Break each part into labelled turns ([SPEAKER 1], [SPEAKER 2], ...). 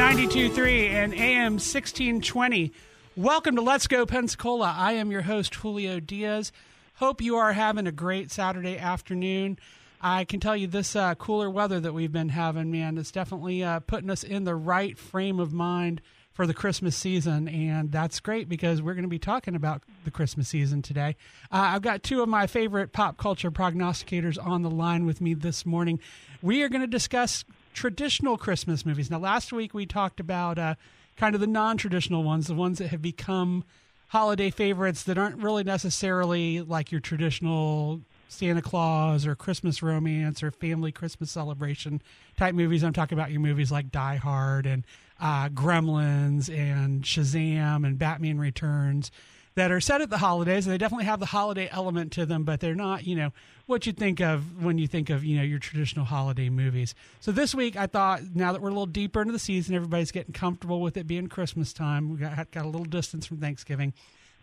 [SPEAKER 1] 92.3 and AM 1620. Welcome to Let's Go Pensacola. I am your host, Julio Diaz. Hope you are having a great Saturday afternoon. I can tell you this uh, cooler weather that we've been having, man, is definitely uh, putting us in the right frame of mind for the Christmas season. And that's great because we're going to be talking about the Christmas season today. Uh, I've got two of my favorite pop culture prognosticators on the line with me this morning. We are going to discuss traditional Christmas movies. Now, last week we talked about uh, kind of the non traditional ones, the ones that have become holiday favorites that aren't really necessarily like your traditional Santa Claus or Christmas romance or family Christmas celebration type movies. I'm talking about your movies like Die Hard and uh, Gremlins and Shazam and Batman Returns that are set at the holidays. And they definitely have the holiday element to them, but they're not, you know, what you think of when you think of, you know, your traditional holiday movies. So this week, I thought now that we're a little deeper into the season, everybody's getting comfortable with it being Christmas time. We got, got a little distance from Thanksgiving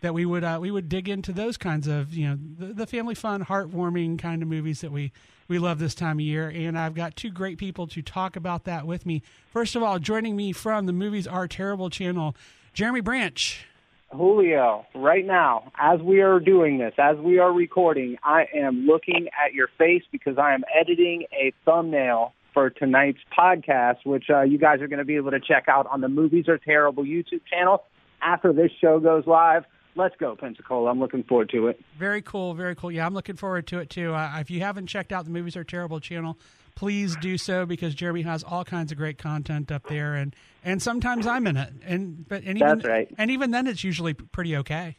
[SPEAKER 1] that we would uh, we would dig into those kinds of you know the, the family fun, heartwarming kind of movies that we we love this time of year. And I've got two great people to talk about that with me. First of all, joining me from the Movies Are Terrible channel, Jeremy Branch.
[SPEAKER 2] Julio, right now, as we are doing this, as we are recording, I am looking at your face because I am editing a thumbnail for tonight's podcast, which uh, you guys are going to be able to check out on the Movies Are Terrible YouTube channel after this show goes live. Let's go, Pensacola. I'm looking forward to it.
[SPEAKER 1] Very cool, very cool. Yeah, I'm looking forward to it too. Uh, if you haven't checked out the Movies Are Terrible channel, please do so because Jeremy has all kinds of great content up there, and and sometimes I'm in it, and but and even
[SPEAKER 2] That's right.
[SPEAKER 1] and even then it's usually pretty okay.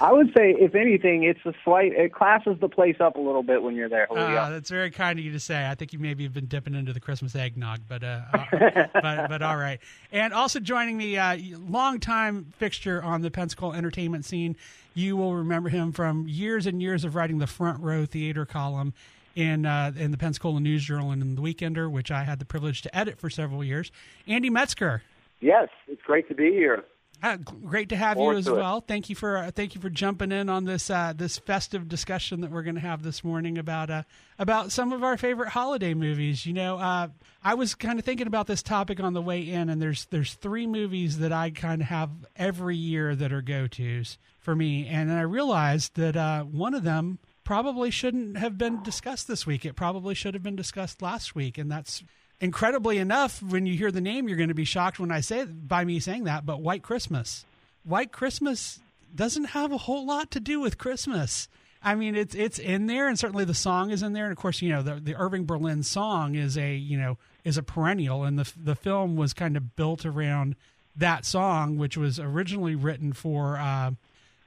[SPEAKER 2] I would say, if anything, it's a slight, it classes the place up a little bit when you're there.
[SPEAKER 1] Uh, that's very kind of you to say. I think you maybe have been dipping into the Christmas eggnog, but uh, uh, but but all right. And also joining me, uh, longtime fixture on the Pensacola entertainment scene. You will remember him from years and years of writing the front row theater column in uh, in the Pensacola News Journal and in the Weekender, which I had the privilege to edit for several years. Andy Metzger.
[SPEAKER 3] Yes, it's great to be here.
[SPEAKER 1] Uh, great to have you as
[SPEAKER 3] to it.
[SPEAKER 1] well. Thank you for uh, thank you for jumping in on this uh, this festive discussion that we're going to have this morning about uh, about some of our favorite holiday movies. You know, uh, I was kind of thinking about this topic on the way in, and there's there's three movies that I kind of have every year that are go tos for me, and then I realized that uh, one of them probably shouldn't have been discussed this week. It probably should have been discussed last week, and that's incredibly enough, when you hear the name, you're going to be shocked when I say by me saying that. But White Christmas, White Christmas doesn't have a whole lot to do with Christmas. I mean, it's it's in there, and certainly the song is in there. And of course, you know the the Irving Berlin song is a you know is a perennial, and the the film was kind of built around that song, which was originally written for uh,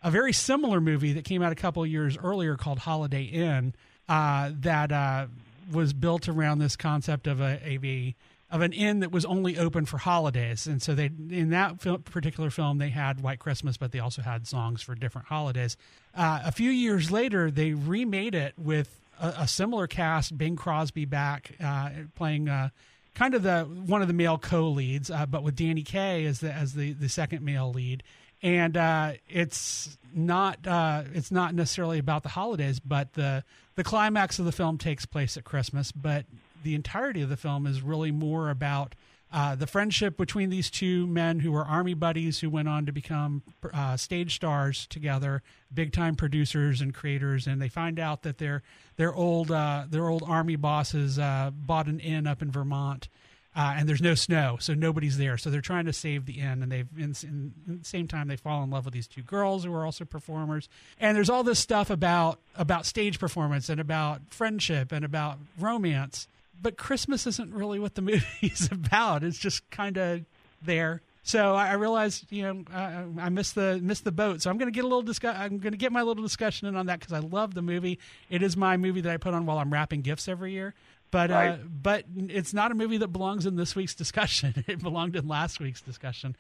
[SPEAKER 1] a very similar movie that came out a couple years earlier called Holiday Inn. Uh, that uh, was built around this concept of a, a of an inn that was only open for holidays, and so they in that fil- particular film they had White Christmas, but they also had songs for different holidays. Uh, a few years later, they remade it with a, a similar cast: Bing Crosby back uh, playing. Uh, Kind of the one of the male co-leads, uh, but with Danny Kaye as the as the, the second male lead, and uh, it's not uh, it's not necessarily about the holidays, but the the climax of the film takes place at Christmas. But the entirety of the film is really more about uh, the friendship between these two men who were army buddies who went on to become uh, stage stars together, big time producers and creators, and they find out that their their old uh, their old army bosses uh, bought an inn up in Vermont. Uh, and there's no snow, so nobody's there. So they're trying to save the inn, and they've in, in, in the same time they fall in love with these two girls who are also performers. And there's all this stuff about about stage performance and about friendship and about romance. But Christmas isn't really what the movie's about. It's just kind of there. So I I realized, you know, I, I missed the missed the boat. So I'm going to get a little discuss. I'm going to get my little discussion in on that because I love the movie. It is my movie that I put on while I'm wrapping gifts every year. But uh, but it's not a movie that belongs in this week's discussion. It belonged in last week's discussion.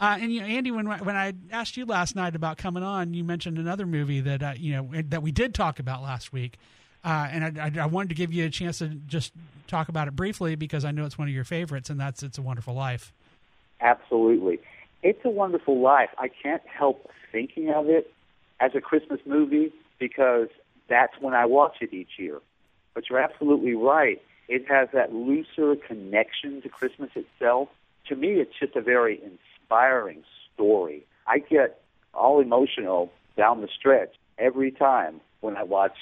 [SPEAKER 1] Uh, and you know, Andy, when when I asked you last night about coming on, you mentioned another movie that uh, you know that we did talk about last week. uh, and I, I, I wanted to give you a chance to just talk about it briefly because I know it's one of your favorites, and that's "It's a Wonderful Life."
[SPEAKER 3] Absolutely. It's a Wonderful Life. I can't help thinking of it as a Christmas movie because that's when I watch it each year. But you're absolutely right. It has that looser connection to Christmas itself. To me, it's just a very inspiring story. I get all emotional down the stretch every time when I watch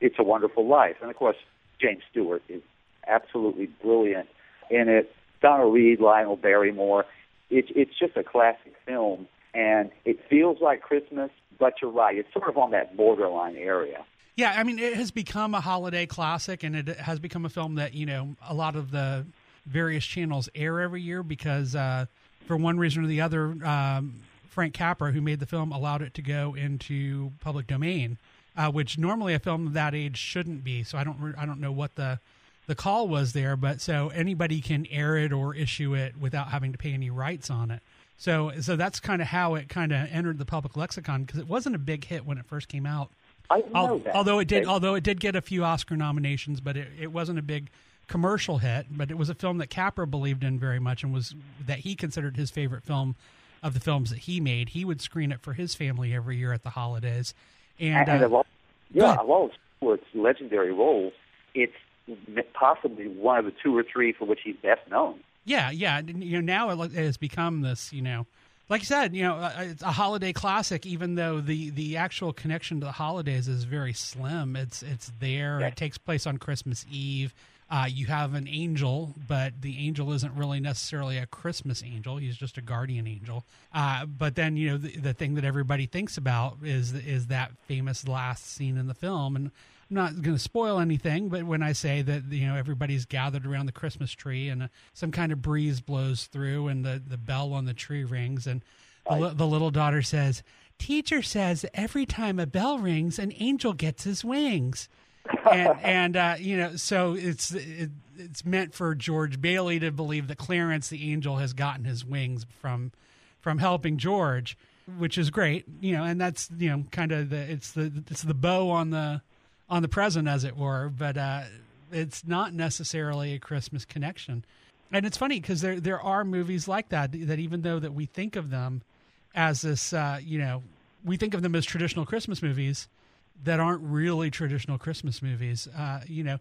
[SPEAKER 3] It's a Wonderful Life. And of course, James Stewart is absolutely brilliant in it. Donna Reed, Lionel Barrymore. It's it's just a classic film, and it feels like Christmas. But you're right; it's sort of on that borderline area.
[SPEAKER 1] Yeah, I mean, it has become a holiday classic, and it has become a film that you know a lot of the various channels air every year because, uh, for one reason or the other, um, Frank Capra, who made the film, allowed it to go into public domain, uh, which normally a film of that age shouldn't be. So I don't, re- I don't know what the the call was there, but so anybody can air it or issue it without having to pay any rights on it. So, so that's kind of how it kind of entered the public lexicon because it wasn't a big hit when it first came out.
[SPEAKER 3] I
[SPEAKER 1] Al-
[SPEAKER 3] know that.
[SPEAKER 1] Although it did, although it did get a few Oscar nominations, but it, it wasn't a big commercial hit. But it was a film that Capra believed in very much, and was that he considered his favorite film of the films that he made. He would screen it for his family every year at the holidays, and,
[SPEAKER 3] and
[SPEAKER 1] uh,
[SPEAKER 3] all, yeah, of all Stewart's legendary roles, it's possibly one of the two or three for which he's best known.
[SPEAKER 1] Yeah, yeah. You know, now it has become this. You know, like you said, you know, uh, it's a holiday classic. Even though the the actual connection to the holidays is very slim, it's it's there.
[SPEAKER 3] Yeah.
[SPEAKER 1] It takes place on Christmas Eve. Uh, you have an angel, but the angel isn't really necessarily a Christmas angel. He's just a guardian angel. Uh, but then you know the, the thing that everybody thinks about is is that famous last scene in the film, and I'm not going to spoil anything, but when I say that you know everybody's gathered around the Christmas tree and uh, some kind of breeze blows through and the, the bell on the tree rings and the, li- the little daughter says, "Teacher says every time a bell rings, an angel gets his wings." and and uh, you know, so it's it, it's meant for George Bailey to believe that Clarence the angel has gotten his wings from from helping George, which is great, you know, and that's you know kind of the it's the it's the bow on the on the present as it were, but uh, it's not necessarily a Christmas connection. And it's funny because there there are movies like that that even though that we think of them as this, uh, you know, we think of them as traditional Christmas movies that aren't really traditional Christmas movies, uh, you know,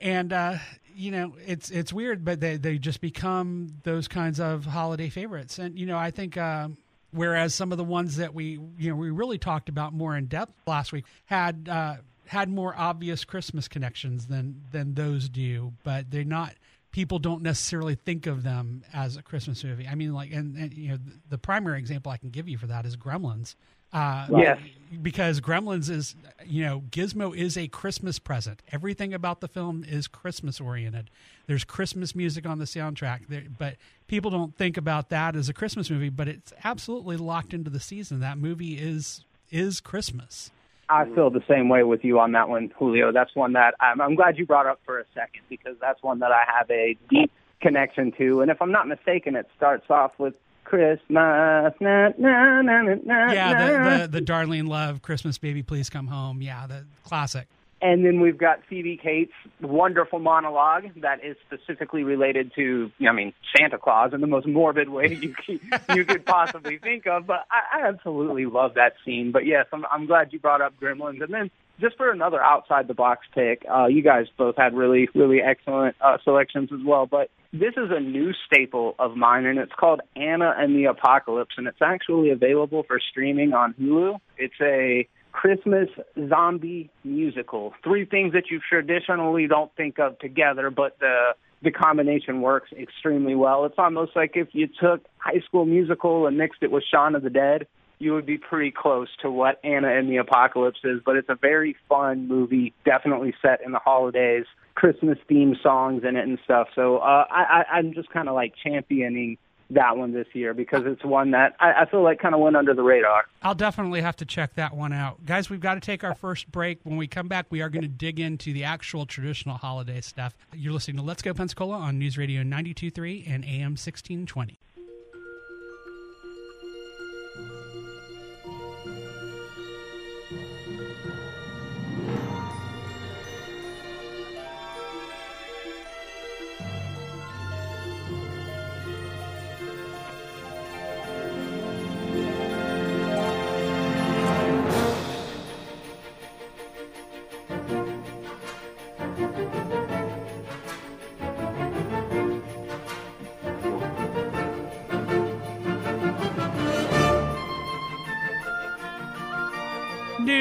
[SPEAKER 1] and uh, you know it's it's weird, but they they just become those kinds of holiday favorites, and you know I think. Um, Whereas some of the ones that we you know we really talked about more in depth last week had uh, had more obvious Christmas connections than than those do, but they're not. People don't necessarily think of them as a Christmas movie. I mean, like, and, and you know, the, the primary example I can give you for that is Gremlins. Uh,
[SPEAKER 2] Yes.
[SPEAKER 1] because Gremlins is, you know, Gizmo is a Christmas present. Everything about the film is Christmas oriented. There's Christmas music on the soundtrack, there, but people don't think about that as a Christmas movie. But it's absolutely locked into the season. That movie is is Christmas.
[SPEAKER 2] I mm-hmm. feel the same way with you on that one, Julio. That's one that I'm, I'm glad you brought up for a second because that's one that I have a deep connection to. And if I'm not mistaken, it starts off with Christmas. Na, na, na, na, na,
[SPEAKER 1] Yeah, the, the the Darlene Love Christmas Baby Please Come Home. Yeah, the classic.
[SPEAKER 2] And then we've got Phoebe Cates' wonderful monologue that is specifically related to, I mean, Santa Claus in the most morbid way you could, you could possibly think of. But I, I absolutely love that scene. But yes, I'm, I'm glad you brought up Gremlins. And then just for another outside the box pick, uh, you guys both had really, really excellent uh, selections as well. But this is a new staple of mine, and it's called Anna and the Apocalypse, and it's actually available for streaming on Hulu. It's a Christmas zombie musical. Three things that you traditionally don't think of together, but the the combination works extremely well. It's almost like if you took High School Musical and mixed it with Shaun of the Dead, you would be pretty close to what Anna and the Apocalypse is. But it's a very fun movie, definitely set in the holidays, Christmas theme songs in it and stuff. So uh, I, I, I'm just kind of like championing that one this year because it's one that I, I feel like kind of went under the radar.
[SPEAKER 1] I'll definitely have to check that one out. Guys, we've got to take our first break. When we come back, we are going to dig into the actual traditional holiday stuff. You're listening to Let's Go Pensacola on News Radio 923 and AM 1620.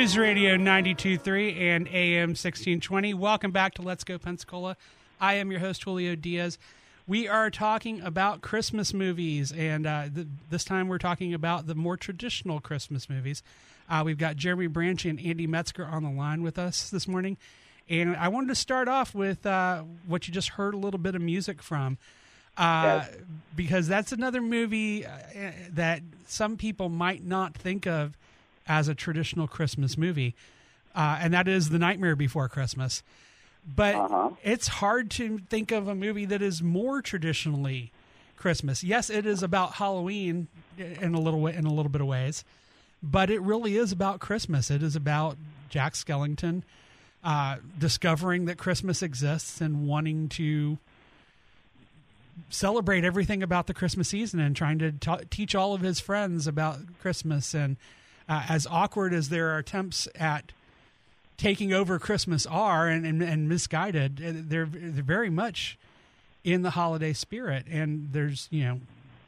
[SPEAKER 1] News Radio 92.3 and AM 1620. Welcome back to Let's Go Pensacola. I am your host, Julio Diaz. We are talking about Christmas movies, and uh, th- this time we're talking about the more traditional Christmas movies. Uh, we've got Jeremy Branch and Andy Metzger on the line with us this morning. And I wanted to start off with uh, what you just heard a little bit of music from. Uh,
[SPEAKER 3] Yes.
[SPEAKER 1] because that's another movie uh, that some people might not think of as a traditional Christmas movie, uh, and that is The Nightmare Before Christmas. But
[SPEAKER 3] Uh-huh.
[SPEAKER 1] it's hard to think of a movie that is more traditionally Christmas. Yes, it is about Halloween in a little way, in a little bit of ways, but it really is about Christmas. It is about Jack Skellington uh, discovering that Christmas exists and wanting to celebrate everything about the Christmas season and trying to ta teach all of his friends about Christmas. And uh, as awkward as their attempts at taking over Christmas are and, and, and misguided, uh, they're, they're very much in the holiday spirit. And there's, you know,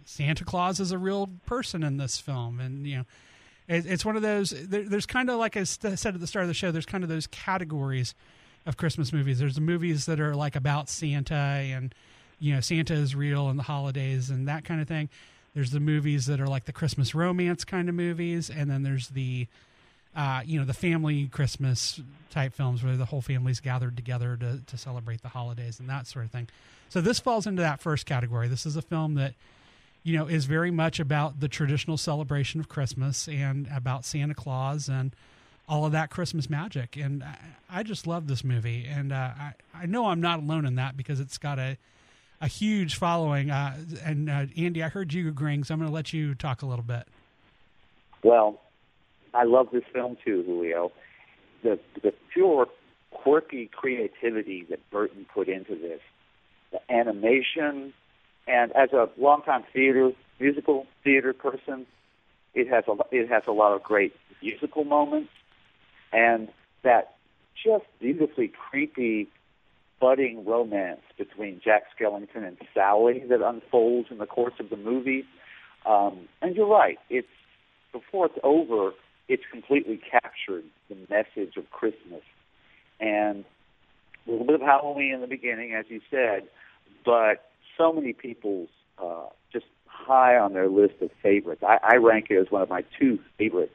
[SPEAKER 1] Santa Claus is a real person in this film. And, you know, it, it's one of those, there, there's kind of like I said at the start of the show, there's kind of those categories of Christmas movies. There's the movies that are like about Santa and, you know, Santa is real and the holidays and that kind of thing. There's the movies that are like the Christmas romance kind of movies, and then there's the, uh, you know, the family Christmas type films where the whole family's gathered together to to celebrate the holidays and that sort of thing. So this falls into that first category. This is a film that, you know, is very much about the traditional celebration of Christmas and about Santa Claus and all of that Christmas magic. And I, I just love this movie, and uh, I I know I'm not alone in that because it's got a a huge following. Uh, and uh, Andy, I heard you agreeing, so I'm going to let you talk a little bit.
[SPEAKER 3] Well, I love this film too, Julio. The the pure quirky creativity that Burton put into this, the animation, and as a longtime theater musical theater person, it has a it has a lot of great musical moments, and that just beautifully creepy budding romance between Jack Skellington and Sally that unfolds in the course of the movie. Um, and you're right; it's before it's over, it's completely captured the message of Christmas and a little bit of Halloween in the beginning, as you said, but so many people's uh, just high on their list of favorites. I, I rank it as one of my two favorite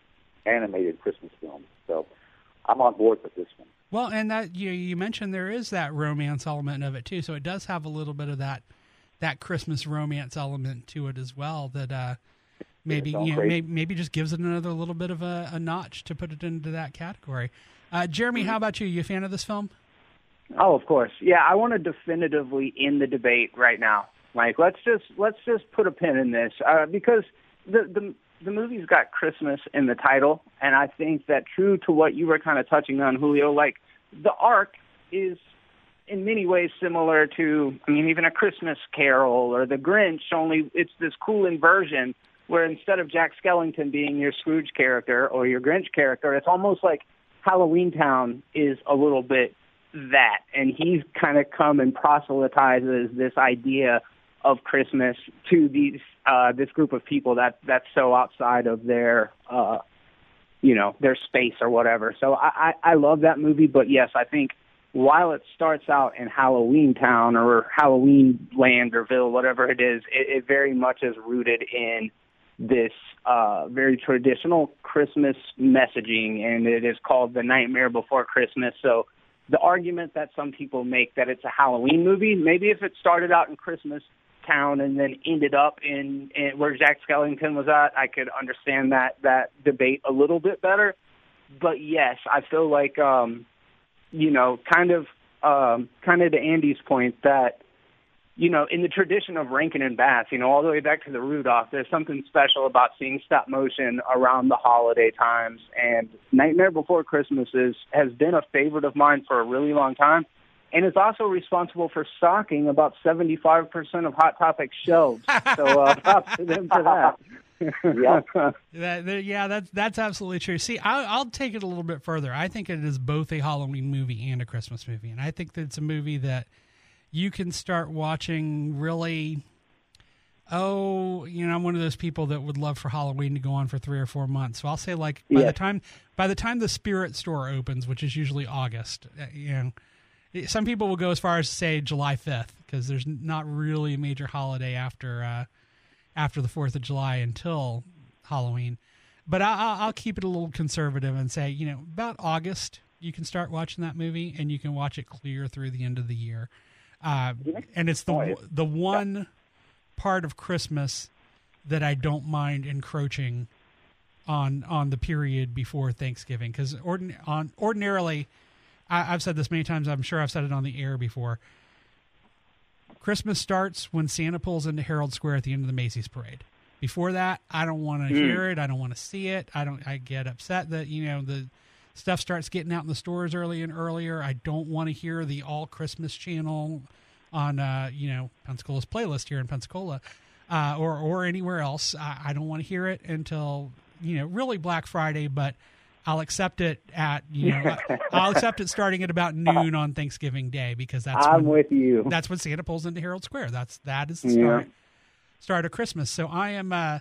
[SPEAKER 3] animated Christmas films. So I'm on board with this one.
[SPEAKER 1] Well, and that you you mentioned there is that romance element of it too, so it does have a little bit of that that Christmas romance element to it as well. That uh, maybe
[SPEAKER 3] sounds
[SPEAKER 1] you know maybe, maybe just gives it another little bit of a, a notch to put it into that category. Uh, Jeremy,
[SPEAKER 3] Mm-hmm.
[SPEAKER 1] how about you? You a fan of this film?
[SPEAKER 2] Oh, of course. Yeah, I want to definitively end the debate right now. Like, let's just let's just put a pin in this uh, because the the the movie's got Christmas in the title, and I think that true to what you were kind of touching on, Julio. Like, the arc is in many ways similar to, I mean, even a Christmas Carol or The Grinch. Only it's this cool inversion where instead of Jack Skellington being your Scrooge character or your Grinch character, it's almost like Halloween Town is a little bit that, and he's kind of come and proselytizes this idea of Christmas to these uh, this group of people that that's so outside of their uh, you know their space or whatever. So I, I I love that movie, but yes, I think while it starts out in Halloween Town or Halloween Land or Ville, whatever it is, it, it very much is rooted in this uh, very traditional Christmas messaging, and it is called The Nightmare Before Christmas. So the argument that some people make that it's a Halloween movie, maybe if it started out in Christmas Town and then ended up in, in where Jack Skellington was at, I could understand that that debate a little bit better. But yes, I feel like um, you know, kind of um, kind of to Andy's point that you know, in the tradition of Rankin and Bass, you know, all the way back to the Rudolph, there's something special about seeing stop motion around the holiday times. And Nightmare Before Christmas is, has been a favorite of mine for a really long time. And is also responsible for stocking about 75% of Hot Topic shelves. So uh, props to them for that.
[SPEAKER 3] Yeah.
[SPEAKER 1] That, that- yeah, that's that's absolutely true. See, I, I'll take it a little bit further. I think it is both a Halloween movie and a Christmas movie, and I think that it's a movie that you can start watching really Oh, you know, I'm one of those people that would love for Halloween to go on for three or four months. So I'll say like by the time by the time the Spirit Store opens, which is usually August, uh, you know, it- some people will go as far as to say July 5th because there's not really a major holiday after uh, after the Fourth of July until Halloween. But I, I'll, I'll keep it a little conservative and say, you know, about August you can start watching that movie and you can watch it clear through the end of the year. Uh, and it's the the one part of Christmas that I don't mind encroaching on on the period before Thanksgiving because ordin- on ordinarily I, I've said this many times. I'm sure I've said it on the air before. Christmas starts when Santa pulls into Herald Square at the end of the Macy's parade. Before that, I don't want to hear it. I don't want to see it. I don't. I get upset that you know the stuff starts getting out in the stores early and earlier. I don't want to hear the all Christmas channel on uh, you know Pensacola's playlist here in Pensacola uh, or or anywhere else. I, I don't want to hear it until you know really Black Friday, but I'll accept it at you know I'll accept it starting at about noon on Thanksgiving Day because that's
[SPEAKER 2] I'm
[SPEAKER 1] when,
[SPEAKER 2] with you.
[SPEAKER 1] that's when Santa pulls into Herald Square. That's that is the
[SPEAKER 2] Yeah.
[SPEAKER 1] start start of Christmas. So I am uh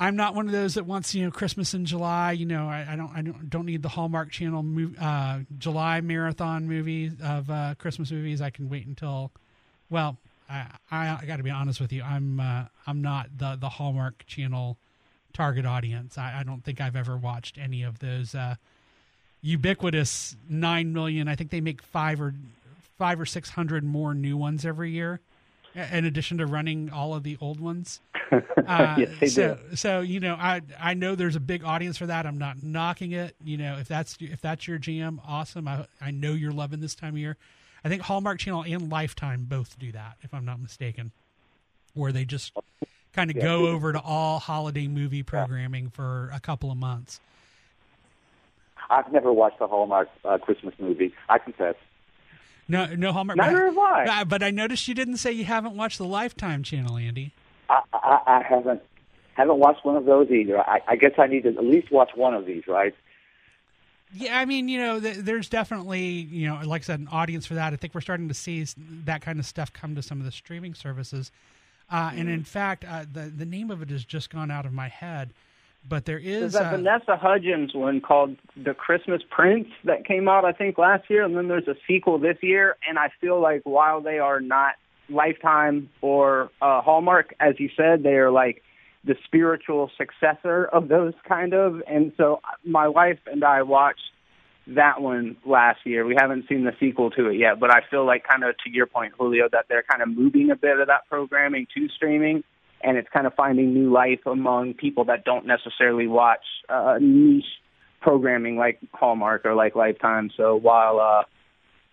[SPEAKER 1] I'm not one of those that wants you know Christmas in July. You know I, I don't I don't don't need the Hallmark Channel uh, July marathon movies of uh, Christmas movies. I can wait until well I I, I got to be honest with you. I'm uh, I'm not the the Hallmark Channel target audience. I, I don't think I've ever watched any of those uh, ubiquitous nine million. I think they make five or five or six hundred more new ones every year, in addition to running all of the old ones. Uh,
[SPEAKER 2] Yes,
[SPEAKER 1] so,
[SPEAKER 2] do.
[SPEAKER 1] so you know, I I know there's a big audience for that. I'm not knocking it. You know, if that's if that's your jam, awesome. I I know you're loving this time of year. I think Hallmark Channel and Lifetime both do that, if I'm not mistaken, where they just kind of
[SPEAKER 2] Yeah.
[SPEAKER 1] go over to all holiday movie programming for a couple of months.
[SPEAKER 3] I've never watched a Hallmark uh, Christmas movie. I confess.
[SPEAKER 1] No, no Hallmark.
[SPEAKER 2] Neither have I.
[SPEAKER 1] But I noticed you didn't say you haven't watched the Lifetime channel, Andy.
[SPEAKER 3] I, I, I haven't haven't watched one of those either. I, I guess I need to at least watch one of these, right?
[SPEAKER 1] Yeah, I mean, you know, th- there's definitely, you know, like I said, an audience for that. I think we're starting to see that kind of stuff come to some of the streaming services. Uh, And in fact, uh, the the name of it has just gone out of my head, but there
[SPEAKER 2] There's
[SPEAKER 1] is
[SPEAKER 2] that
[SPEAKER 1] uh,
[SPEAKER 2] Vanessa Hudgens one called The Christmas Prince that came out, I think, last year, and then there's a sequel this year. And I feel like while they are not Lifetime or uh, Hallmark, as you said, they are like the spiritual successor of those kind of. And so my wife and I watched that one last year. We haven't seen the sequel to it yet, but I feel like kind of to your point, Julio, that they're kind of moving a bit of that programming to streaming, and it's kind of finding new life among people that don't necessarily watch uh, niche programming like Hallmark or like Lifetime. So while uh,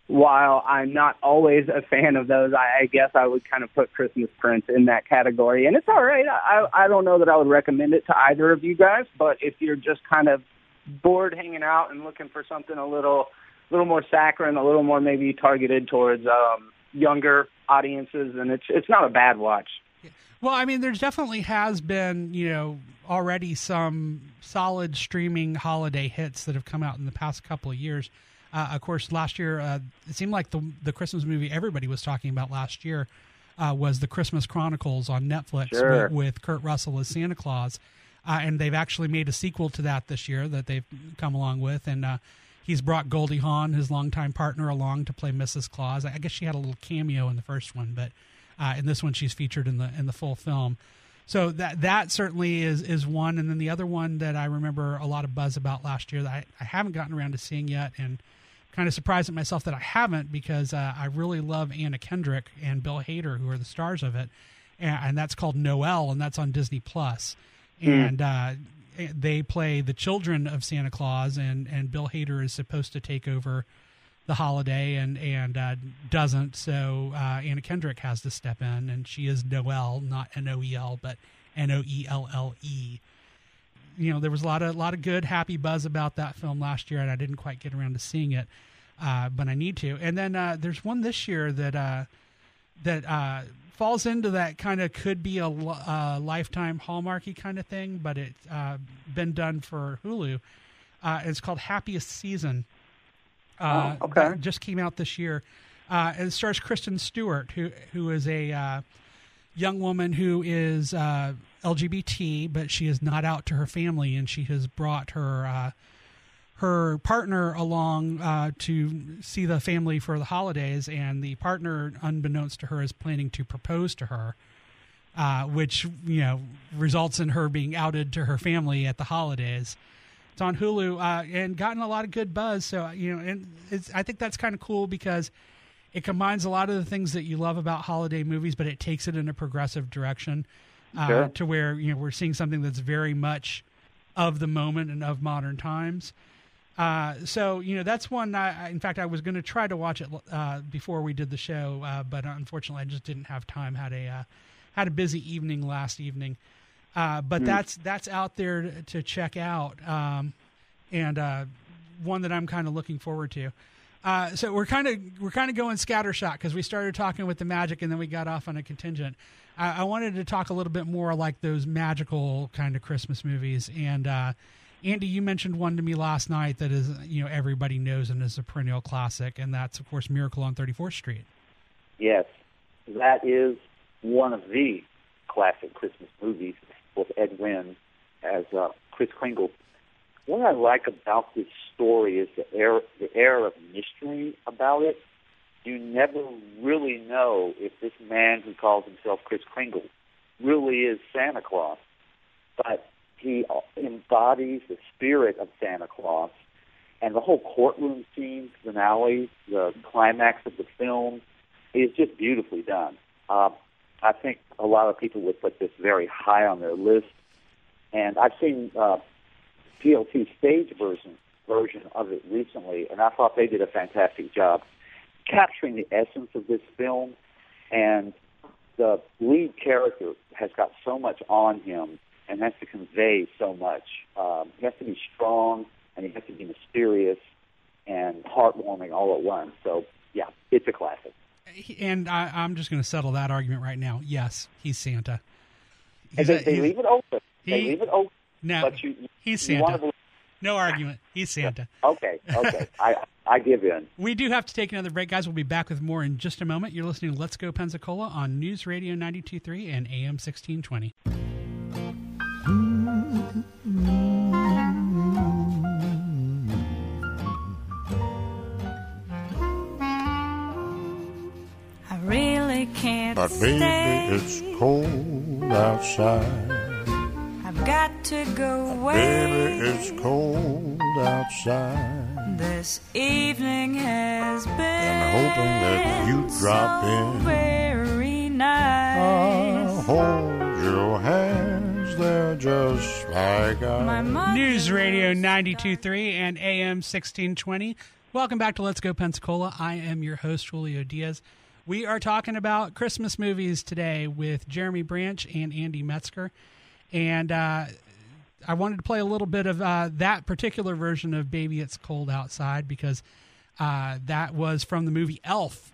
[SPEAKER 2] while I'm not always a fan of those, I, I guess I would kind of put Christmas Prince in that category, and it's all right. I I don't know that I would recommend it to either of you guys, but if you're just kind of bored hanging out and looking for something a little little more saccharine, a little more maybe targeted towards um, younger audiences, and it's it's not a bad watch.
[SPEAKER 1] Well, I mean, there definitely has been, you know, already some solid streaming holiday hits that have come out in the past couple of years. Uh, of course, last year uh, it seemed like the the Christmas movie everybody was talking about last year uh, was the Christmas Chronicles on Netflix
[SPEAKER 2] Sure.
[SPEAKER 1] with, with Kurt Russell as Santa Claus, uh, and they've actually made a sequel to that this year that they've come along with, and uh, he's brought Goldie Hawn, his longtime partner, along to play Mrs. Claus. I guess she had a little cameo in the first one, but uh, in this one she's featured in the in the full film. So that that certainly is is one, and then the other one that I remember a lot of buzz about last year that I, I haven't gotten around to seeing yet, and kind of surprised at myself that I haven't because uh, I really love Anna Kendrick and Bill Hader, who are the stars of it, and, and that's called Noel, and that's on Disney Plus, and uh, they play the children of Santa Claus, and and Bill Hader is supposed to take over the holiday and and uh, doesn't. So uh, Anna Kendrick has to step in, and she is Noel, not N O E L, but N O E L L E. You know, there was a lot of lot of good, happy buzz about that film last year, and I didn't quite get around to seeing it, uh, but I need to. And then uh, there's one this year that uh, that uh, falls into that kind of could be a uh, lifetime hallmarky kind of thing, but it's uh, been done for Hulu. Uh, it's called Happiest Season. Uh,
[SPEAKER 2] Oh, okay.
[SPEAKER 1] just came out this year, uh, and it stars Kristen Stewart, who who is a uh, young woman who is uh, LGBT, but she is not out to her family, and she has brought her uh, her partner along uh, to see the family for the holidays, and the partner, unbeknownst to her, is planning to propose to her, uh, which you know results in her being outed to her family at the holidays. It's on Hulu uh, and gotten a lot of good buzz. So you know, and it's, I think that's kind of cool because it combines a lot of the things that you love about holiday movies, but it takes it in a progressive direction uh,
[SPEAKER 3] Sure.
[SPEAKER 1] to where you know we're seeing something that's very much of the moment and of modern times. Uh, so you know that's one. I, in fact, I was going to try to watch it uh, before we did the show, uh, but unfortunately, I just didn't have time. had a uh, had a busy evening last evening. Uh, but that's that's out there to, to check out, um, and uh, one that I'm kind of looking forward to. Uh, so we're kind of we're kind of going scattershot because we started talking with the magic and then we got off on a contingent. I, I wanted to talk a little bit more like those magical kind of Christmas movies. And uh, Andy, you mentioned one to me last night that is you know everybody knows and is a perennial classic, and that's of course Miracle on 34th Street.
[SPEAKER 3] Yes, that is one of the classic Christmas movies with Ed Wynn as uh, Kris Kringle. What I like about this story is the air, the air of mystery about it. You never really know if this man who calls himself Kris Kringle really is Santa Claus, but he embodies the spirit of Santa Claus. And the whole courtroom scene, finale, the climax of the film, is just beautifully done. Uh, I think a lot of people would put this very high on their list. And I've seen uh, PLT stage version version of it recently, and I thought they did a fantastic job capturing the essence of this film. And the lead character has got so much on him and has to convey so much. Um, he has to be strong and he has to be mysterious and heartwarming all at once. So, yeah, it's a classic.
[SPEAKER 1] And I, I'm just going to settle that argument right now. Yes, he's Santa.
[SPEAKER 3] And
[SPEAKER 1] He's
[SPEAKER 3] they,
[SPEAKER 1] a-
[SPEAKER 3] they
[SPEAKER 1] he's-
[SPEAKER 3] leave it open. they leave it open,
[SPEAKER 1] no,
[SPEAKER 3] but you,
[SPEAKER 1] he's Santa. No argument. He's Santa.
[SPEAKER 3] Okay, okay. I I give in.
[SPEAKER 1] We do have to take another break, guys. We'll be back with more in just a moment. You're listening to Let's Go Pensacola on News Radio 92.3 and AM 1620.
[SPEAKER 4] But baby, it's cold outside.
[SPEAKER 5] I've got to go away.
[SPEAKER 4] Baby, it's cold outside.
[SPEAKER 5] This evening has been
[SPEAKER 4] And hoping that you drop
[SPEAKER 5] so
[SPEAKER 4] in.
[SPEAKER 5] very
[SPEAKER 4] I'll
[SPEAKER 5] nice.
[SPEAKER 4] hold your hands, they're just like
[SPEAKER 5] My
[SPEAKER 1] News Radio
[SPEAKER 5] was
[SPEAKER 1] 92.3 and AM 1620. Welcome back to Let's Go Pensacola. I am your host, Julio Diaz. We are talking about Christmas movies today with Jeremy Branch and Andy Metzger. And uh, I wanted to play a little bit of uh, that particular version of Baby It's Cold Outside because uh, that was from the movie Elf.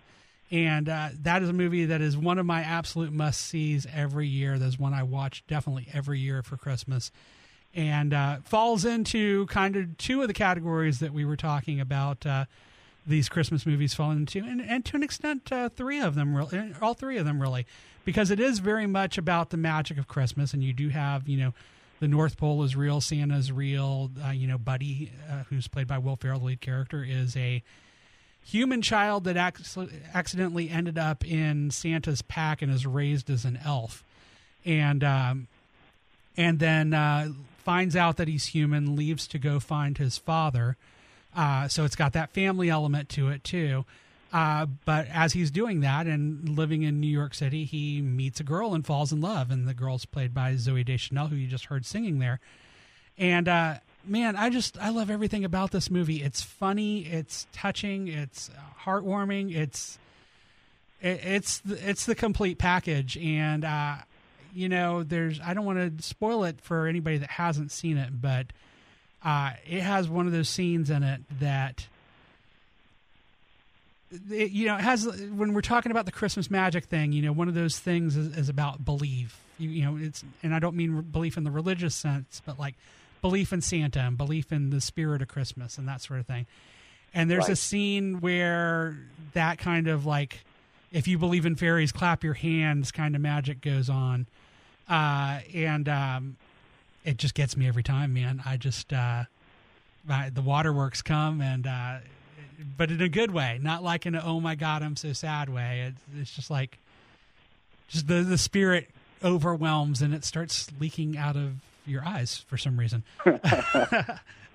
[SPEAKER 1] And uh, that is a movie that is one of my absolute must sees every year. That's one I watch definitely every year for Christmas and uh, falls into kind of two of the categories that we were talking about. These Christmas movies fall into, and, and to an extent, uh, three of them, really, all three of them, really, because it is very much about the magic of Christmas, and you do have, you know, the North Pole is real, Santa's real. Uh, you know, Buddy, uh, who's played by Will Ferrell, the lead character, is a human child that ac- accidentally ended up in Santa's pack and is raised as an elf, and um, and then uh, finds out that he's human, leaves to go find his father. Uh, so it's got that family element to it too. Uh, but as he's doing that and living in New York City, he meets a girl and falls in love, and the girl's played by Zooey Deschanel, who you just heard singing there. And uh, man, I just I love everything about this movie. It's funny, it's touching, it's heartwarming, it's it, it's it's the complete package. And uh, you know, there's I don't want to spoil it for anybody that hasn't seen it, but uh, it has one of those scenes in it that it, you know it has when we're talking about the Christmas magic thing. You know, one of those things is, is about belief. You, you know, it's and I don't mean belief in the religious sense, but like belief in Santa and belief in the spirit of Christmas and that sort of thing. And there's a scene where that kind of like if you believe in fairies, clap your hands kind of magic goes on. Uh, and um, it just gets me every time, man. I just, uh, I, the waterworks come and, uh, but in a good way, not like in a, oh my God, I'm so sad way. It's, it's just like, just the, the spirit overwhelms and it starts leaking out of your eyes for some reason.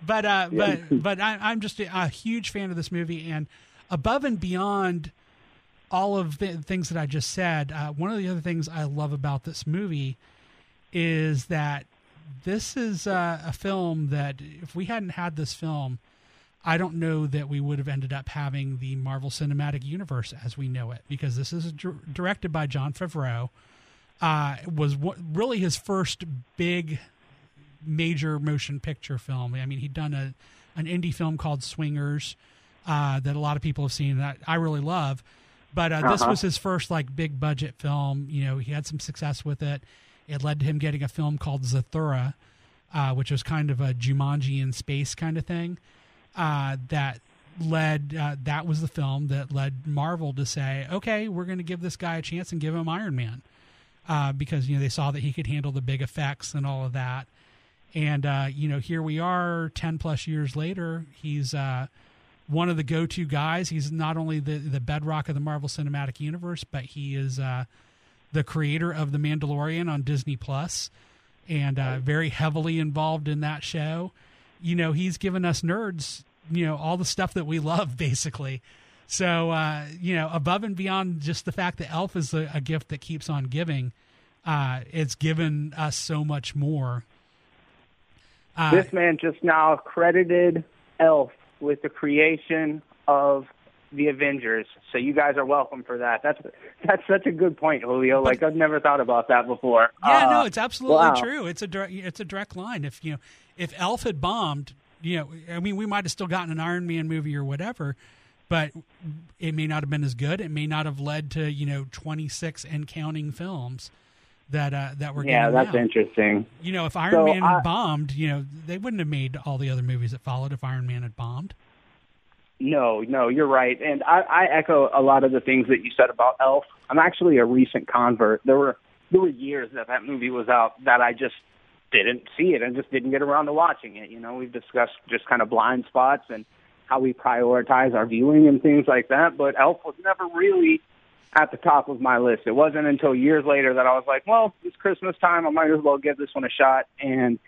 [SPEAKER 1] but uh, but but I, I'm just a, a huge fan of this movie, and above and beyond all of the things that I just said, uh, one of the other things I love about this movie is that this is uh, a film that if we hadn't had this film, I don't know that we would have ended up having the Marvel Cinematic Universe as we know it because this is dir- directed by Jon Favreau. Uh, it was what, really his first big major motion picture film. I mean, he'd done a an indie film called Swingers uh, that a lot of people have seen that I really love. But uh, this
[SPEAKER 2] Uh-huh.
[SPEAKER 1] was his first like big budget film. You know, he had some success with it. It led to him getting a film called Zathura, uh, which was kind of a Jumanji in space kind of thing. Uh, that led uh, that was the film that led Marvel to say, okay, we're going to give this guy a chance and give him Iron Man uh, because you know they saw that he could handle the big effects and all of that. And uh, you know, here we are, ten plus years later. He's uh, one of the go-to guys. He's not only the the bedrock of the Marvel Cinematic Universe, but he is uh, the creator of the Mandalorian on Disney Plus, and uh, very heavily involved in that show. You know, he's given us nerds, you know, all the stuff that we love, basically. So, uh, you know, above and beyond just the fact that Elf is a, a gift that keeps on giving, uh, it's given us so much more. Uh,
[SPEAKER 2] this man just now credited Elf with the creation of the Avengers. So you guys are welcome for that. That's that's such a good point, Julio. Like I've never thought about that before.
[SPEAKER 1] Yeah,
[SPEAKER 2] Uh,
[SPEAKER 1] no, it's absolutely
[SPEAKER 2] wow.
[SPEAKER 1] true. It's a direct, it's a direct line. If you know, if Elf had bombed, you know, I mean, we might have still gotten an Iron Man movie or whatever, but it may not have been as good. It may not have led to you know twenty six and counting films that uh, that we're
[SPEAKER 2] Yeah, that's
[SPEAKER 1] now.
[SPEAKER 2] interesting.
[SPEAKER 1] You know, if Iron
[SPEAKER 2] So
[SPEAKER 1] Man
[SPEAKER 2] I-
[SPEAKER 1] bombed, you know, they wouldn't have made all the other movies that followed if Iron Man had bombed.
[SPEAKER 2] No, no, you're right, and I, I echo a lot of the things that you said about Elf. I'm actually a recent convert. There were there were years that that movie was out that I just didn't see it and just didn't get around to watching it. You know, we've discussed just kind of blind spots and how we prioritize our viewing and things like that. But Elf was never really at the top of my list. It wasn't until years later that I was like, well, it's Christmas time. I might as well give this one a shot. And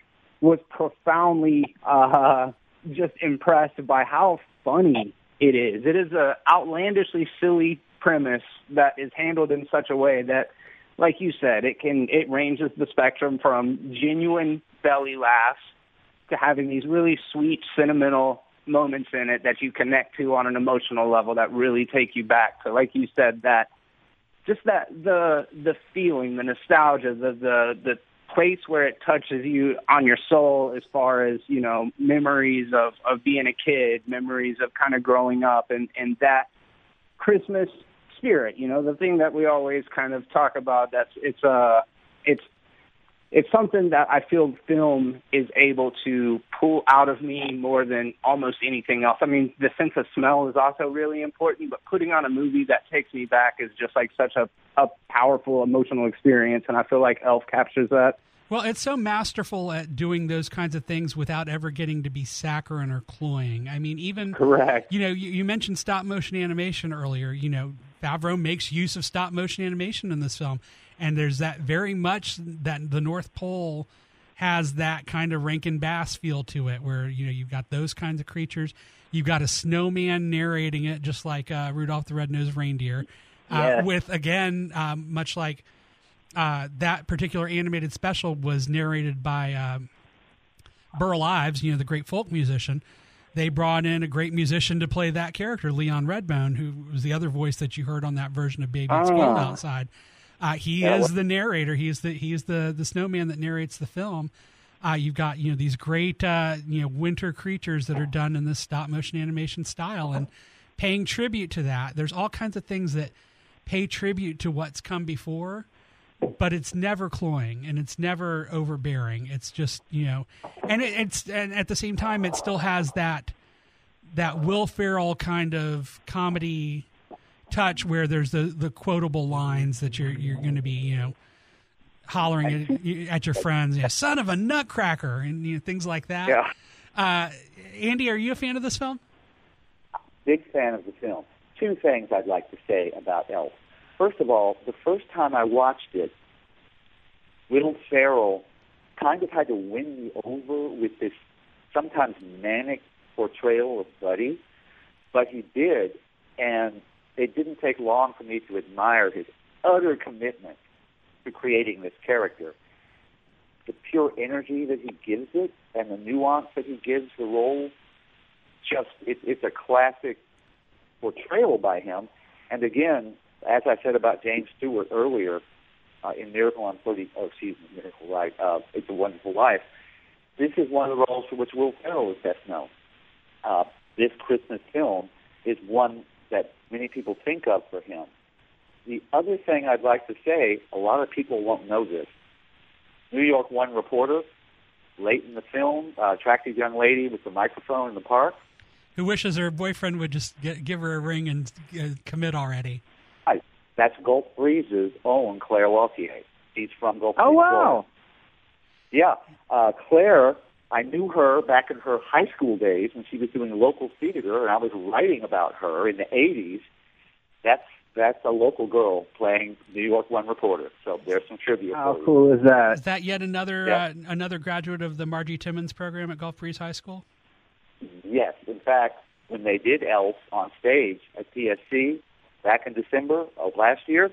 [SPEAKER 2] was profoundly uh, just impressed by how funny it is. It is a outlandishly silly premise that is handled in such a way that, like you said, it can it ranges the spectrum from genuine belly laughs to having these really sweet, sentimental moments in it that you connect to on an emotional level that really take you back to, like you said, that just that the the feeling, the nostalgia, the the the place where it touches you on your soul as far as you know memories of of being a kid, memories of kind of growing up, and and that Christmas spirit. You know, the thing that we always kind of talk about. That's it's uh it's it's something that I feel film is able to pull out of me more than almost anything else. I mean, the sense of smell is also really important, but putting on a movie that takes me back is just like such a, a powerful emotional experience, and I feel like Elf captures that.
[SPEAKER 1] Well, it's so masterful at doing those kinds of things without ever getting to be saccharine or cloying. I mean, even
[SPEAKER 2] Correct.
[SPEAKER 1] you know, you, you mentioned stop motion animation earlier. You know, Favreau makes use of stop motion animation in this film, and there's that very much that the North Pole has that kind of Rankin Bass feel to it, where you know you've got those kinds of creatures. You've got a snowman narrating it, just like uh, Rudolph the Red-Nosed Reindeer, uh, with again um, much like uh, that particular animated special was narrated by um, Burl Ives, you know, the great folk musician. They brought in a great musician to play that character, Leon Redbone, who was the other voice that you heard on that version of Baby It's Cold
[SPEAKER 2] Ah.
[SPEAKER 1] Outside. Uh, he
[SPEAKER 2] Yeah,
[SPEAKER 1] is the narrator. He's the he's the the snowman that narrates the film. Uh, you've got you know these great uh, you know winter creatures that are done in this stop motion animation style, and paying tribute to that. There's all kinds of things that pay tribute to what's come before, but it's never cloying and it's never overbearing. It's just you know, and it, it's and at the same time it still has that that Will Ferrell kind of comedy touch where there's the the quotable lines that you're you're going to be you know hollering at, at your friends, yeah, son of a nutcracker, and you know, things like that.
[SPEAKER 3] Yeah.
[SPEAKER 1] Uh, Andy, are you a fan of this film?
[SPEAKER 3] big fan of the film. Two things I'd like to say about Elf. First of all, the first time I watched it, Will Ferrell kind of had to win me over with this sometimes manic portrayal of Buddy, but he did, and it didn't take long for me to admire his utter commitment to creating this character. The pure energy that he gives it and the nuance that he gives the role just it, it's a classic portrayal by him. And again, as I said about James Stewart earlier uh, in Miracle on 30, oh, excuse me, Miracle Right, uh, It's a Wonderful Life, this is one of the roles for which Will Ferrell is best known. Uh, this Christmas film is one that many people think of for him. The other thing I'd like to say, a lot of people won't know this. New York One reporter, late in the film, uh, attractive young lady with the microphone in the park,
[SPEAKER 1] Who wishes her boyfriend would just get, give her a ring and uh, commit already?
[SPEAKER 3] Hi, that's Gulf Breeze's own Claire Lautier. She's from Gulf
[SPEAKER 2] Oh wow.
[SPEAKER 3] Florida. Yeah, uh, Claire. I knew her back in her high school days when she was doing local theater, and I was writing about her in the '80s. That's that's a local girl playing New York One reporter. So there's some trivia
[SPEAKER 2] How
[SPEAKER 3] for you.
[SPEAKER 2] cool is that?
[SPEAKER 1] Is that yet another
[SPEAKER 3] Yeah.
[SPEAKER 1] uh, another graduate of the Margie Timmons program at Gulf Breeze High School?
[SPEAKER 3] Yes, in fact, when they did Elf on stage at PSC back in December of last year,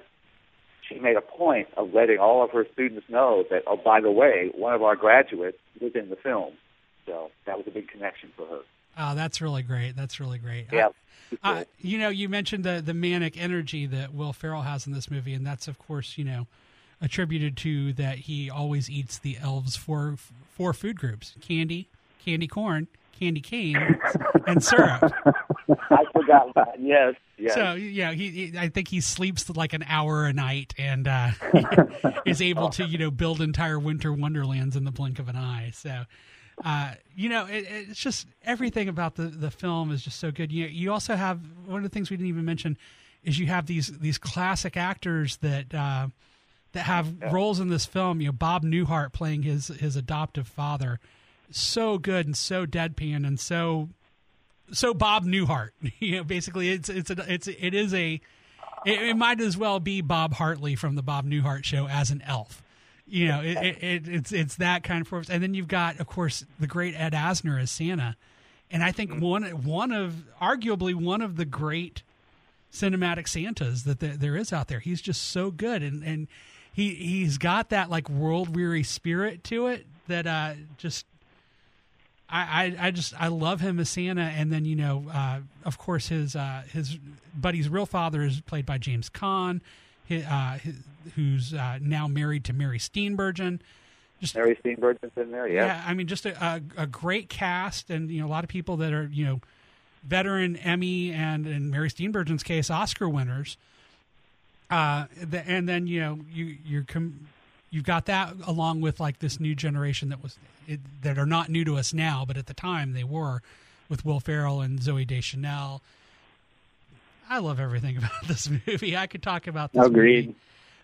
[SPEAKER 3] she made a point of letting all of her students know that, oh, by the way, one of our graduates was in the film. So that was a big connection for her.
[SPEAKER 1] Oh, that's really great. That's really great.
[SPEAKER 3] Yeah.
[SPEAKER 1] Uh, you know, you mentioned the the manic energy that Will Ferrell has in this movie, and that's of course, you know, attributed to that he always eats the elves four four food groups: candy, candy corn, candy cane, and syrup.
[SPEAKER 3] I forgot that. Yes, yes.
[SPEAKER 1] So yeah, he, he I think he sleeps like an hour a night and uh, is able to you know build entire winter wonderlands in the blink of an eye. So. Uh, you know, it, it's just everything about the, the film is just so good. You you also have one of the things we didn't even mention is you have these these classic actors that uh, that have roles in this film. You know, Bob Newhart playing his his adoptive father, so good and so deadpan and so so Bob Newhart. You know, basically, it's it's a, it's it is a it, it might as well be Bob Hartley from the Bob Newhart show as an elf. You know, it, it, it it's it's that kind of performance. And then you've got, of course, the great Ed Asner as Santa, and I think one one of arguably one of the great cinematic Santas that there, there is out there. He's just so good, and and he he's got that like world weary spirit to it that uh just I, I, I just I love him as Santa, and then you know, uh, of course, his uh, his buddy's real father is played by James Caan, uh, who's uh, now married to Mary Steenburgen. Just
[SPEAKER 3] Mary Steenburgen's in there. Yeah.
[SPEAKER 1] yeah, I mean, just a, a, a great cast, and you know, a lot of people that are you know, veteran Emmy and in Mary Steenburgen's case, Oscar winners. Uh, the, and then you know, you you're com- you've got that along with like this new generation that was it, that are not new to us now, but at the time they were, with Will Ferrell and Zooey Deschanel. I love everything about this movie. I could talk about this
[SPEAKER 2] Agreed.
[SPEAKER 1] movie,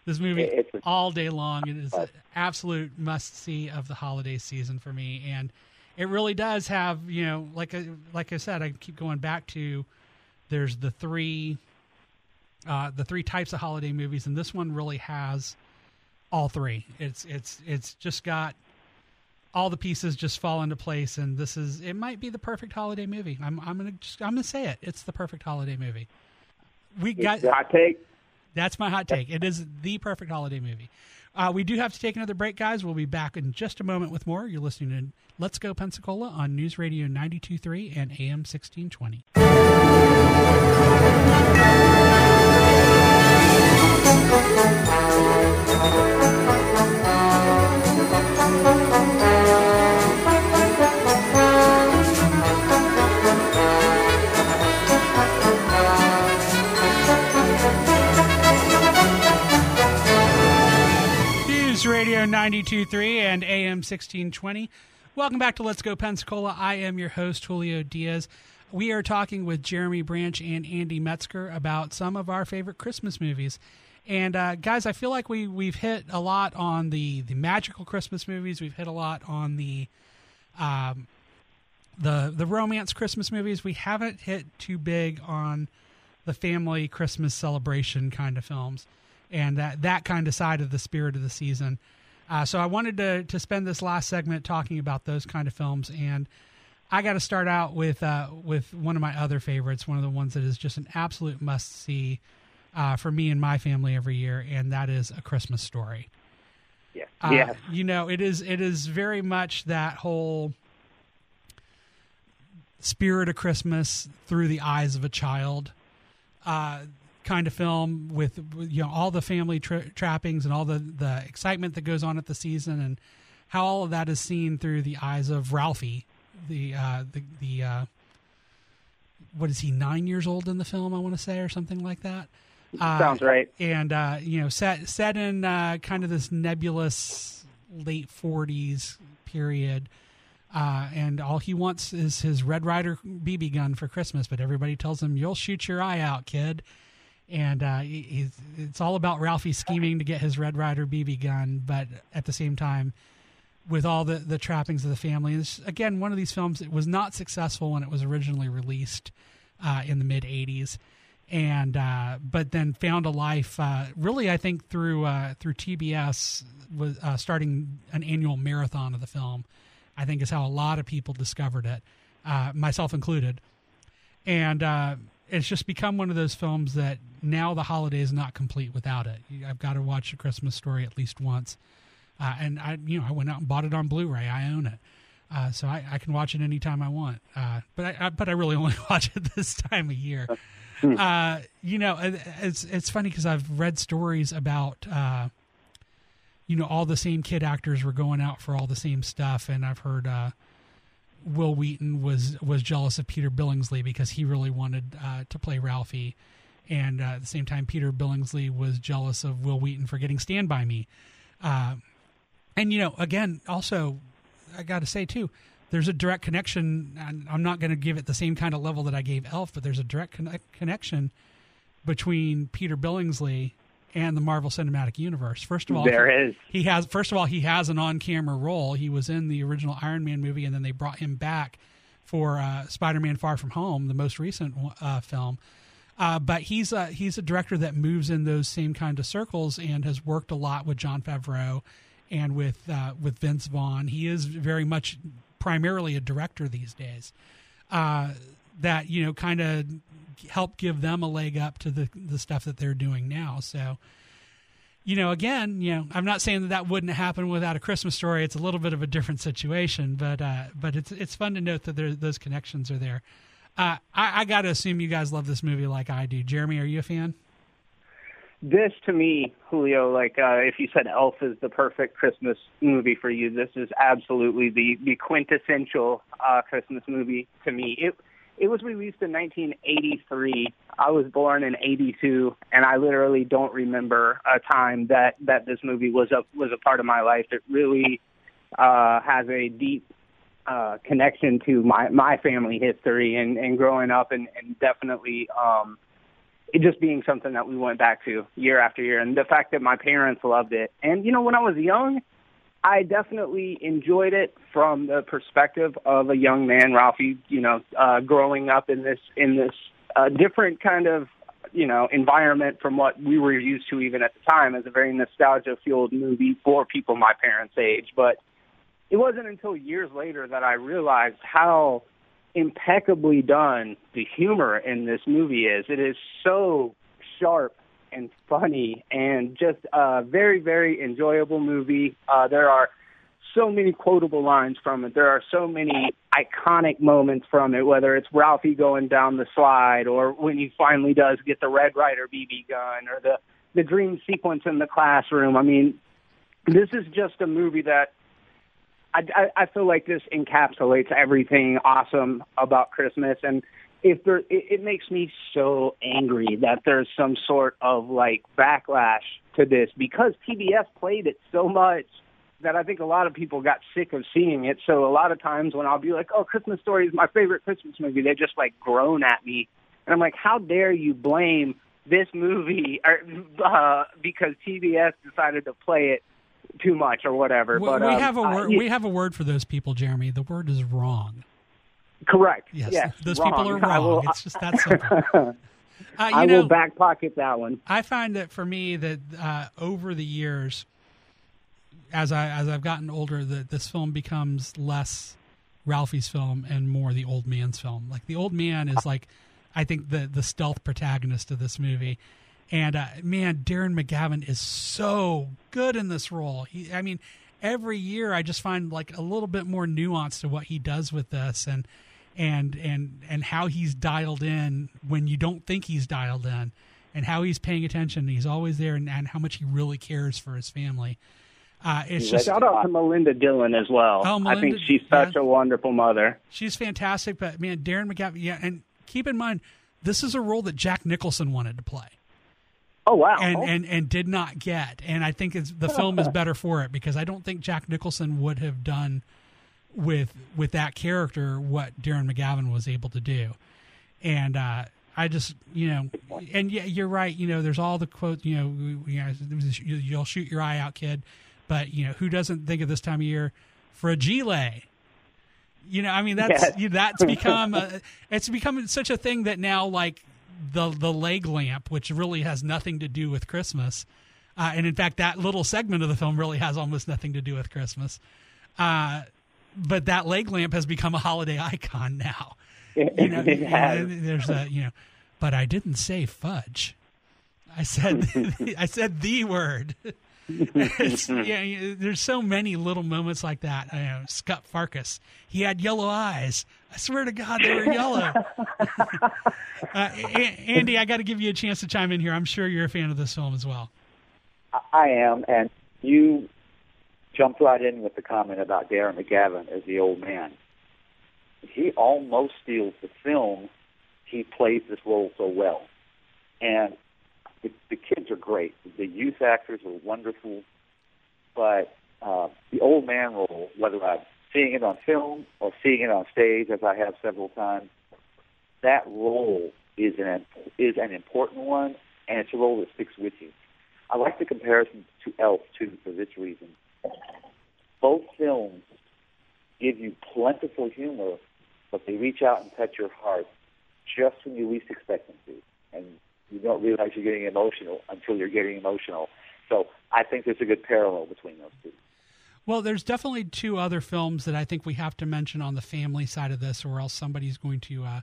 [SPEAKER 1] this movie
[SPEAKER 3] a-
[SPEAKER 1] all day long. It is an absolute must see of the holiday season for me, and it really does have you know, like I, like I said, I keep going back to there's the three uh, the three types of holiday movies, and this one really has all three. It's it's it's just got all the pieces just fall into place, and this is it might be the perfect holiday movie. I'm I'm gonna just I'm gonna say it. It's the perfect holiday movie. We got
[SPEAKER 2] Hot take.
[SPEAKER 1] that's my hot take. It is the perfect holiday movie. Uh, we do have to take another break, guys. We'll be back in just a moment with more. You're listening to Let's Go Pensacola on News Radio 92.3 and AM 1620. Radio 92.3 and AM 1620. Welcome back to Let's Go Pensacola. I am your host, Julio Diaz. we are talking with Jeremy Branch and Andy Metzger about some of our favorite Christmas movies. And uh, guys, I feel like we we've hit a lot on the the magical Christmas movies. We've hit a lot on the um, the the romance Christmas movies. We haven't hit too big on the family Christmas celebration kind of films and that that kind of side of the spirit of the season. Uh, so I wanted to to spend this last segment talking about those kind of films, and I got to start out with uh, with one of my other favorites, one of the ones that is just an absolute must see uh, for me and my family every year, and that is A Christmas Story.
[SPEAKER 2] Yeah.
[SPEAKER 1] Uh,
[SPEAKER 2] yes.
[SPEAKER 1] You know, it is it is very much that whole spirit of Christmas through the eyes of a child uh, kind of film with you know all the family tra- trappings and all the the excitement that goes on at the season and how all of that is seen through the eyes of Ralphie, the uh, the the uh, what is he nine years old in the film? I want to say or something like that. Uh,
[SPEAKER 2] Sounds right.
[SPEAKER 1] and uh, you know set set in uh, kind of this nebulous late 40s period uh, and all he wants is his red ryder bb gun for christmas but everybody tells him you'll shoot your eye out kid and uh, he's, it's all about ralphie scheming to get his red ryder bb gun but at the same time with all the, the trappings of the family it's, again one of these films that was not successful when it was originally released uh, in the mid 80s and uh, but then found a life uh, really I think through uh, through TBS was uh, starting an annual marathon of the film. I think is how a lot of people discovered it, uh, myself included, and uh, it's just become one of those films that now the holiday is not complete without it. I've got to watch a Christmas story at least once, uh, and I you know I went out and bought it on Blu-ray. I own it. Uh, so I, I can watch it anytime I want, uh, but I, I but I really only watch it this time of year uh, you know, it's it's funny because I've read stories about, uh, you know, all the same kid actors were going out for all the same stuff, and I've heard uh, Wil Wheaton was was jealous of Peter Billingsley because he really wanted uh, to play Ralphie, and uh, at the same time, Peter Billingsley was jealous of Wil Wheaton for getting Stand by Me, uh, and you know, again, also, I got to say too, there's a direct connection. And I'm not going to give it the same kind of level that I gave Elf, but there's a direct connect- connection between Peter Billingsley and the Marvel Cinematic Universe. First of all,
[SPEAKER 2] There is.
[SPEAKER 1] he has first of all he has an on-camera role. He was in the original Iron Man movie, and then they brought him back for uh, Spider-Man: Far From Home, the most recent uh, film. Uh, but he's a he's a director that moves in those same kind of circles and has worked a lot with Jon Favreau and with uh, with Vince Vaughn. He is very much primarily a director these days. Uh, that you know kind of help give them a leg up to the the stuff that they're doing now. So you know, again, you know, I'm not saying that that wouldn't happen without a Christmas story. It's a little bit of a different situation, but uh, but it's it's fun to note that there, those connections are there. Uh, I, I got to assume you guys love this movie like I do. Jeremy, are you a fan?
[SPEAKER 2] This to me, Julio, like uh, if you said Elf is the perfect Christmas movie for you, this is absolutely the the quintessential uh, Christmas movie to me. It it was released in 1983. I was born in 82, and I literally don't remember a time that that this movie was a was a part of my life. It really uh, has a deep uh, connection to my my family history and and growing up, and and definitely. Um, it just being something that we went back to year after year and the fact that my parents loved it and you know when i was young i definitely enjoyed it from the perspective of a young man ralphie you know uh growing up in this in this uh different kind of you know environment from what we were used to even at the time as a very nostalgia fueled movie for people my parents age but it wasn't until years later that i realized how impeccably done the humor in this movie is. It is so sharp and funny and just a very, very enjoyable movie. Uh, there are so many quotable lines from it. There are so many iconic moments from it, whether it's Ralphie going down the slide or when he finally does get the Red Ryder BB gun or the, the dream sequence in the classroom. I mean, this is just a movie that I, I, I feel like this encapsulates everything awesome about Christmas, and if there, it, it makes me so angry that there's some sort of like backlash to this because PBS played it so much that I think a lot of people got sick of seeing it. So a lot of times when I'll be like, "Oh, Christmas Story is my favorite Christmas movie," they just like groan at me, and I'm like, "How dare you blame this movie or, uh, because TBS decided to play it too much or whatever?"
[SPEAKER 1] We,
[SPEAKER 2] but
[SPEAKER 1] we
[SPEAKER 2] um,
[SPEAKER 1] have a
[SPEAKER 2] uh,
[SPEAKER 1] word.
[SPEAKER 2] yeah,
[SPEAKER 1] we have a word for those people, Jeremy. The word is wrong.
[SPEAKER 2] Correct.
[SPEAKER 1] Yes,
[SPEAKER 2] yes,
[SPEAKER 1] those
[SPEAKER 2] wrong.
[SPEAKER 1] people are wrong.
[SPEAKER 2] will,
[SPEAKER 1] it's just that simple. Uh,
[SPEAKER 2] I
[SPEAKER 1] know,
[SPEAKER 2] will back pocket that one.
[SPEAKER 1] I find that for me that uh, over the years, as I as I've gotten older, that this film becomes less Ralphie's film and more the old man's film. Like the old man is like, I think the the stealth protagonist of this movie, and uh, man, Darren McGavin is so good in this role. He, I mean, every year I just find like a little bit more nuance to what he does with this, and and and and how he's dialed in when you don't think he's dialed in and how he's paying attention he's always there and, and how much he really cares for his family uh, it's just
[SPEAKER 2] Shout out to Melinda Dillon as well.
[SPEAKER 1] Oh,
[SPEAKER 2] I think she's such
[SPEAKER 1] yeah.
[SPEAKER 2] a wonderful mother.
[SPEAKER 1] she's fantastic but man darren mcgavin yeah and keep in mind this is a role that jack nicholson wanted to play
[SPEAKER 2] Oh wow!
[SPEAKER 1] and and and did not get and i think it's, the film is better for it because i don't think jack nicholson would have done with with that character what darren mcgavin was able to do and uh I just, you know, and yeah, you're right. You know, there's all the quotes. You know, you know, you'll shoot your eye out, kid. But you know, who doesn't think of this time of year for a gilet? You know, I mean, that's
[SPEAKER 2] Yes.
[SPEAKER 1] you, that's become a, it's become such a thing that now, like the the leg lamp, which really has nothing to do with Christmas, uh, and in fact, that little segment of the film really has almost nothing to do with Christmas. Uh, but that leg lamp has become a holiday icon now. You know,
[SPEAKER 2] It has.
[SPEAKER 1] there's a you know, but I didn't say fudge. I said I said the word. Yeah, there's so many little moments like that. I know, Scott Farkus, he had yellow eyes. I swear to God, they were yellow. uh, Andy, I got to give you a chance to chime in here. I'm sure you're a fan of this film as well.
[SPEAKER 3] I am, and you jumped right in with the comment about Darren McGavin as the old man. He almost steals the film. He plays this role so well, and the, the kids are great. The youth actors are wonderful, but uh, the old man role, whether I'm seeing it on film or seeing it on stage, as I have several times, that role is an is an important one, and it's a role that sticks with you. I like the comparison to Elf too for this reason. Both films give you plentiful humor, but they reach out and touch your heart just when you least expect them to, and you don't realize you're getting emotional until you're getting emotional. So I think there's a good parallel between those two.
[SPEAKER 1] Well, there's definitely two other films that I think we have to mention on the family side of this, or else somebody's going to uh,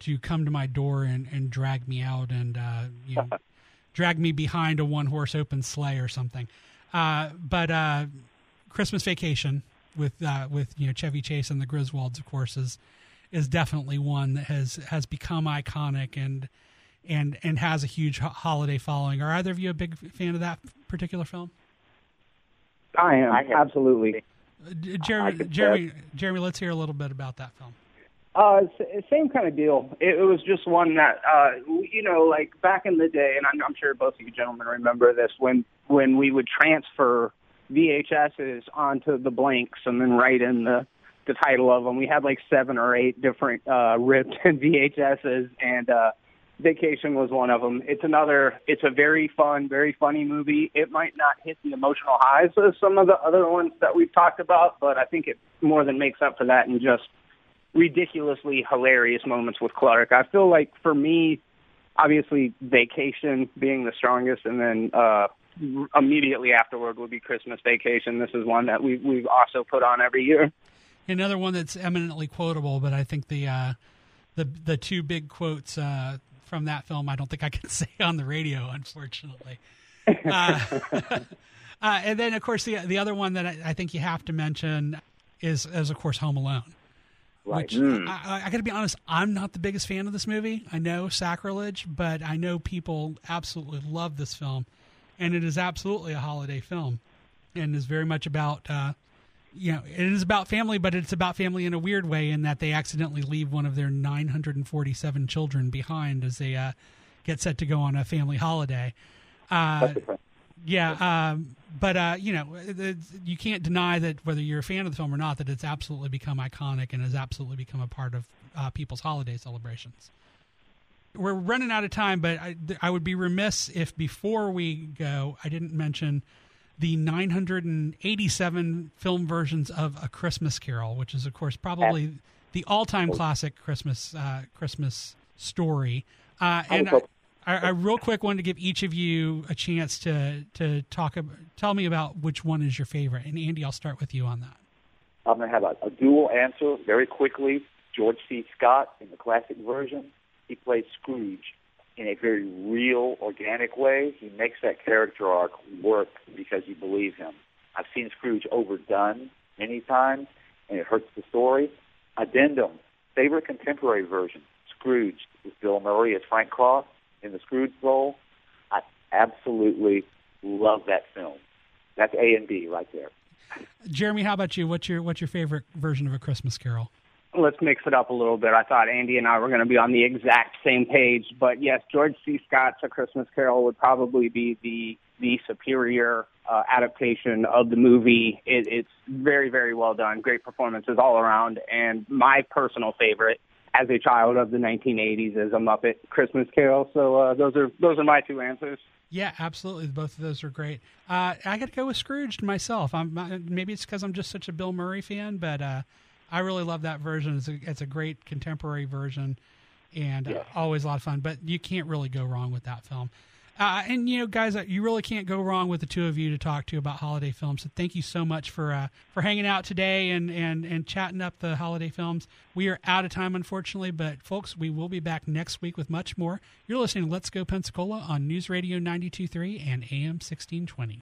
[SPEAKER 1] to come to my door and, and drag me out and uh, you know drag me behind a one horse open sleigh or something. Uh, but uh, Christmas Vacation with uh, with you know Chevy Chase and the Griswolds, of course, is is definitely one that has has become iconic and and and has a huge ho- holiday following. Are either of you a big fan of that particular film?
[SPEAKER 2] I am
[SPEAKER 3] I
[SPEAKER 2] absolutely.
[SPEAKER 1] Uh, D- Jeremy,
[SPEAKER 3] could
[SPEAKER 1] Jeremy, Jeremy, let's hear a little bit about that film.
[SPEAKER 2] Uh, same kind of deal. It, it was just one that, uh, you know, like back in the day, and I'm, I'm sure both of you gentlemen remember this when when we would transfer VHSs onto the blanks and then write in the the title of them. We had like seven or eight different uh, ripped VHSs, and uh, Vacation was one of them. It's another. It's a very fun, very funny movie. It might not hit the emotional highs of some of the other ones that we've talked about, but I think it more than makes up for that in just ridiculously hilarious moments with Clark. I feel like for me, obviously Vacation being the strongest, and then uh, immediately afterward would be Christmas Vacation. This is one that we we've also put on every year.
[SPEAKER 1] Another one that's eminently quotable, but I think the uh, the the two big quotes uh, from that film I don't think I can say on the radio, unfortunately. uh, uh, and then, of course, the the other one that I, I think you have to mention is, is of course, Home Alone.
[SPEAKER 3] Right.
[SPEAKER 1] Which I, I, I got to be honest, I'm not the biggest fan of this movie. I know sacrilege, but I know people absolutely love this film, and it is absolutely a holiday film, and is very much about. Uh, you know, it is about family, but it's about family in a weird way in that they accidentally leave one of their 947 children behind as they uh, get set to go on a family holiday. Uh. Yeah, um, but uh, you know, you can't deny that whether you're a fan of the film or not, that it's absolutely become iconic and has absolutely become a part of uh, people's holiday celebrations. We're running out of time, but I, I would be remiss if before we go, I didn't mention the 987 film versions of A Christmas Carol, which is, of course, probably the all-time classic Christmas uh, Christmas story. Uh, and I, I, I real quick wanted to give each of you a chance to to talk. About, tell me about which one is your favorite. And Andy, I'll start with you on that.
[SPEAKER 3] I'm going to have a, a dual answer very quickly. George C. Scott in the classic version, he plays Scrooge in a very real, organic way. He makes that character arc work because you believe him. I've seen Scrooge overdone many times, and it hurts the story. Addendum, favorite contemporary version, Scrooge with Bill Murray as Frank Cross in the Scrooge role. I absolutely love that film. That's A and B right there.
[SPEAKER 1] Jeremy, how about you? What's your what's your favorite version of A Christmas Carol?
[SPEAKER 2] Let's mix it up a little bit. I thought Andy and I were going to be on the exact same page, but yes, George C. Scott's A Christmas Carol would probably be the the superior uh, adaptation of the movie. It, it's very, very well done. Great performances all around. And my personal favorite, as a child of the 1980s, is A Muppet Christmas Carol. So uh, those are those are my two answers.
[SPEAKER 1] Yeah, absolutely. Both of those are great. Uh, I got to go with Scrooge myself. I'm maybe it's because I'm just such a Bill Murray fan, but uh, I really love that version. It's a, it's a great contemporary version, and uh, always a lot of fun. But you can't really go wrong with that film. Uh, and you know, guys, uh, you really can't go wrong with the two of you to talk to about holiday films. So thank you so much for uh, for hanging out today and, and and chatting up the holiday films. We are out of time, unfortunately, but folks, we will be back next week with much more. You're listening to Let's Go Pensacola on News Radio 92.3 and AM 1620.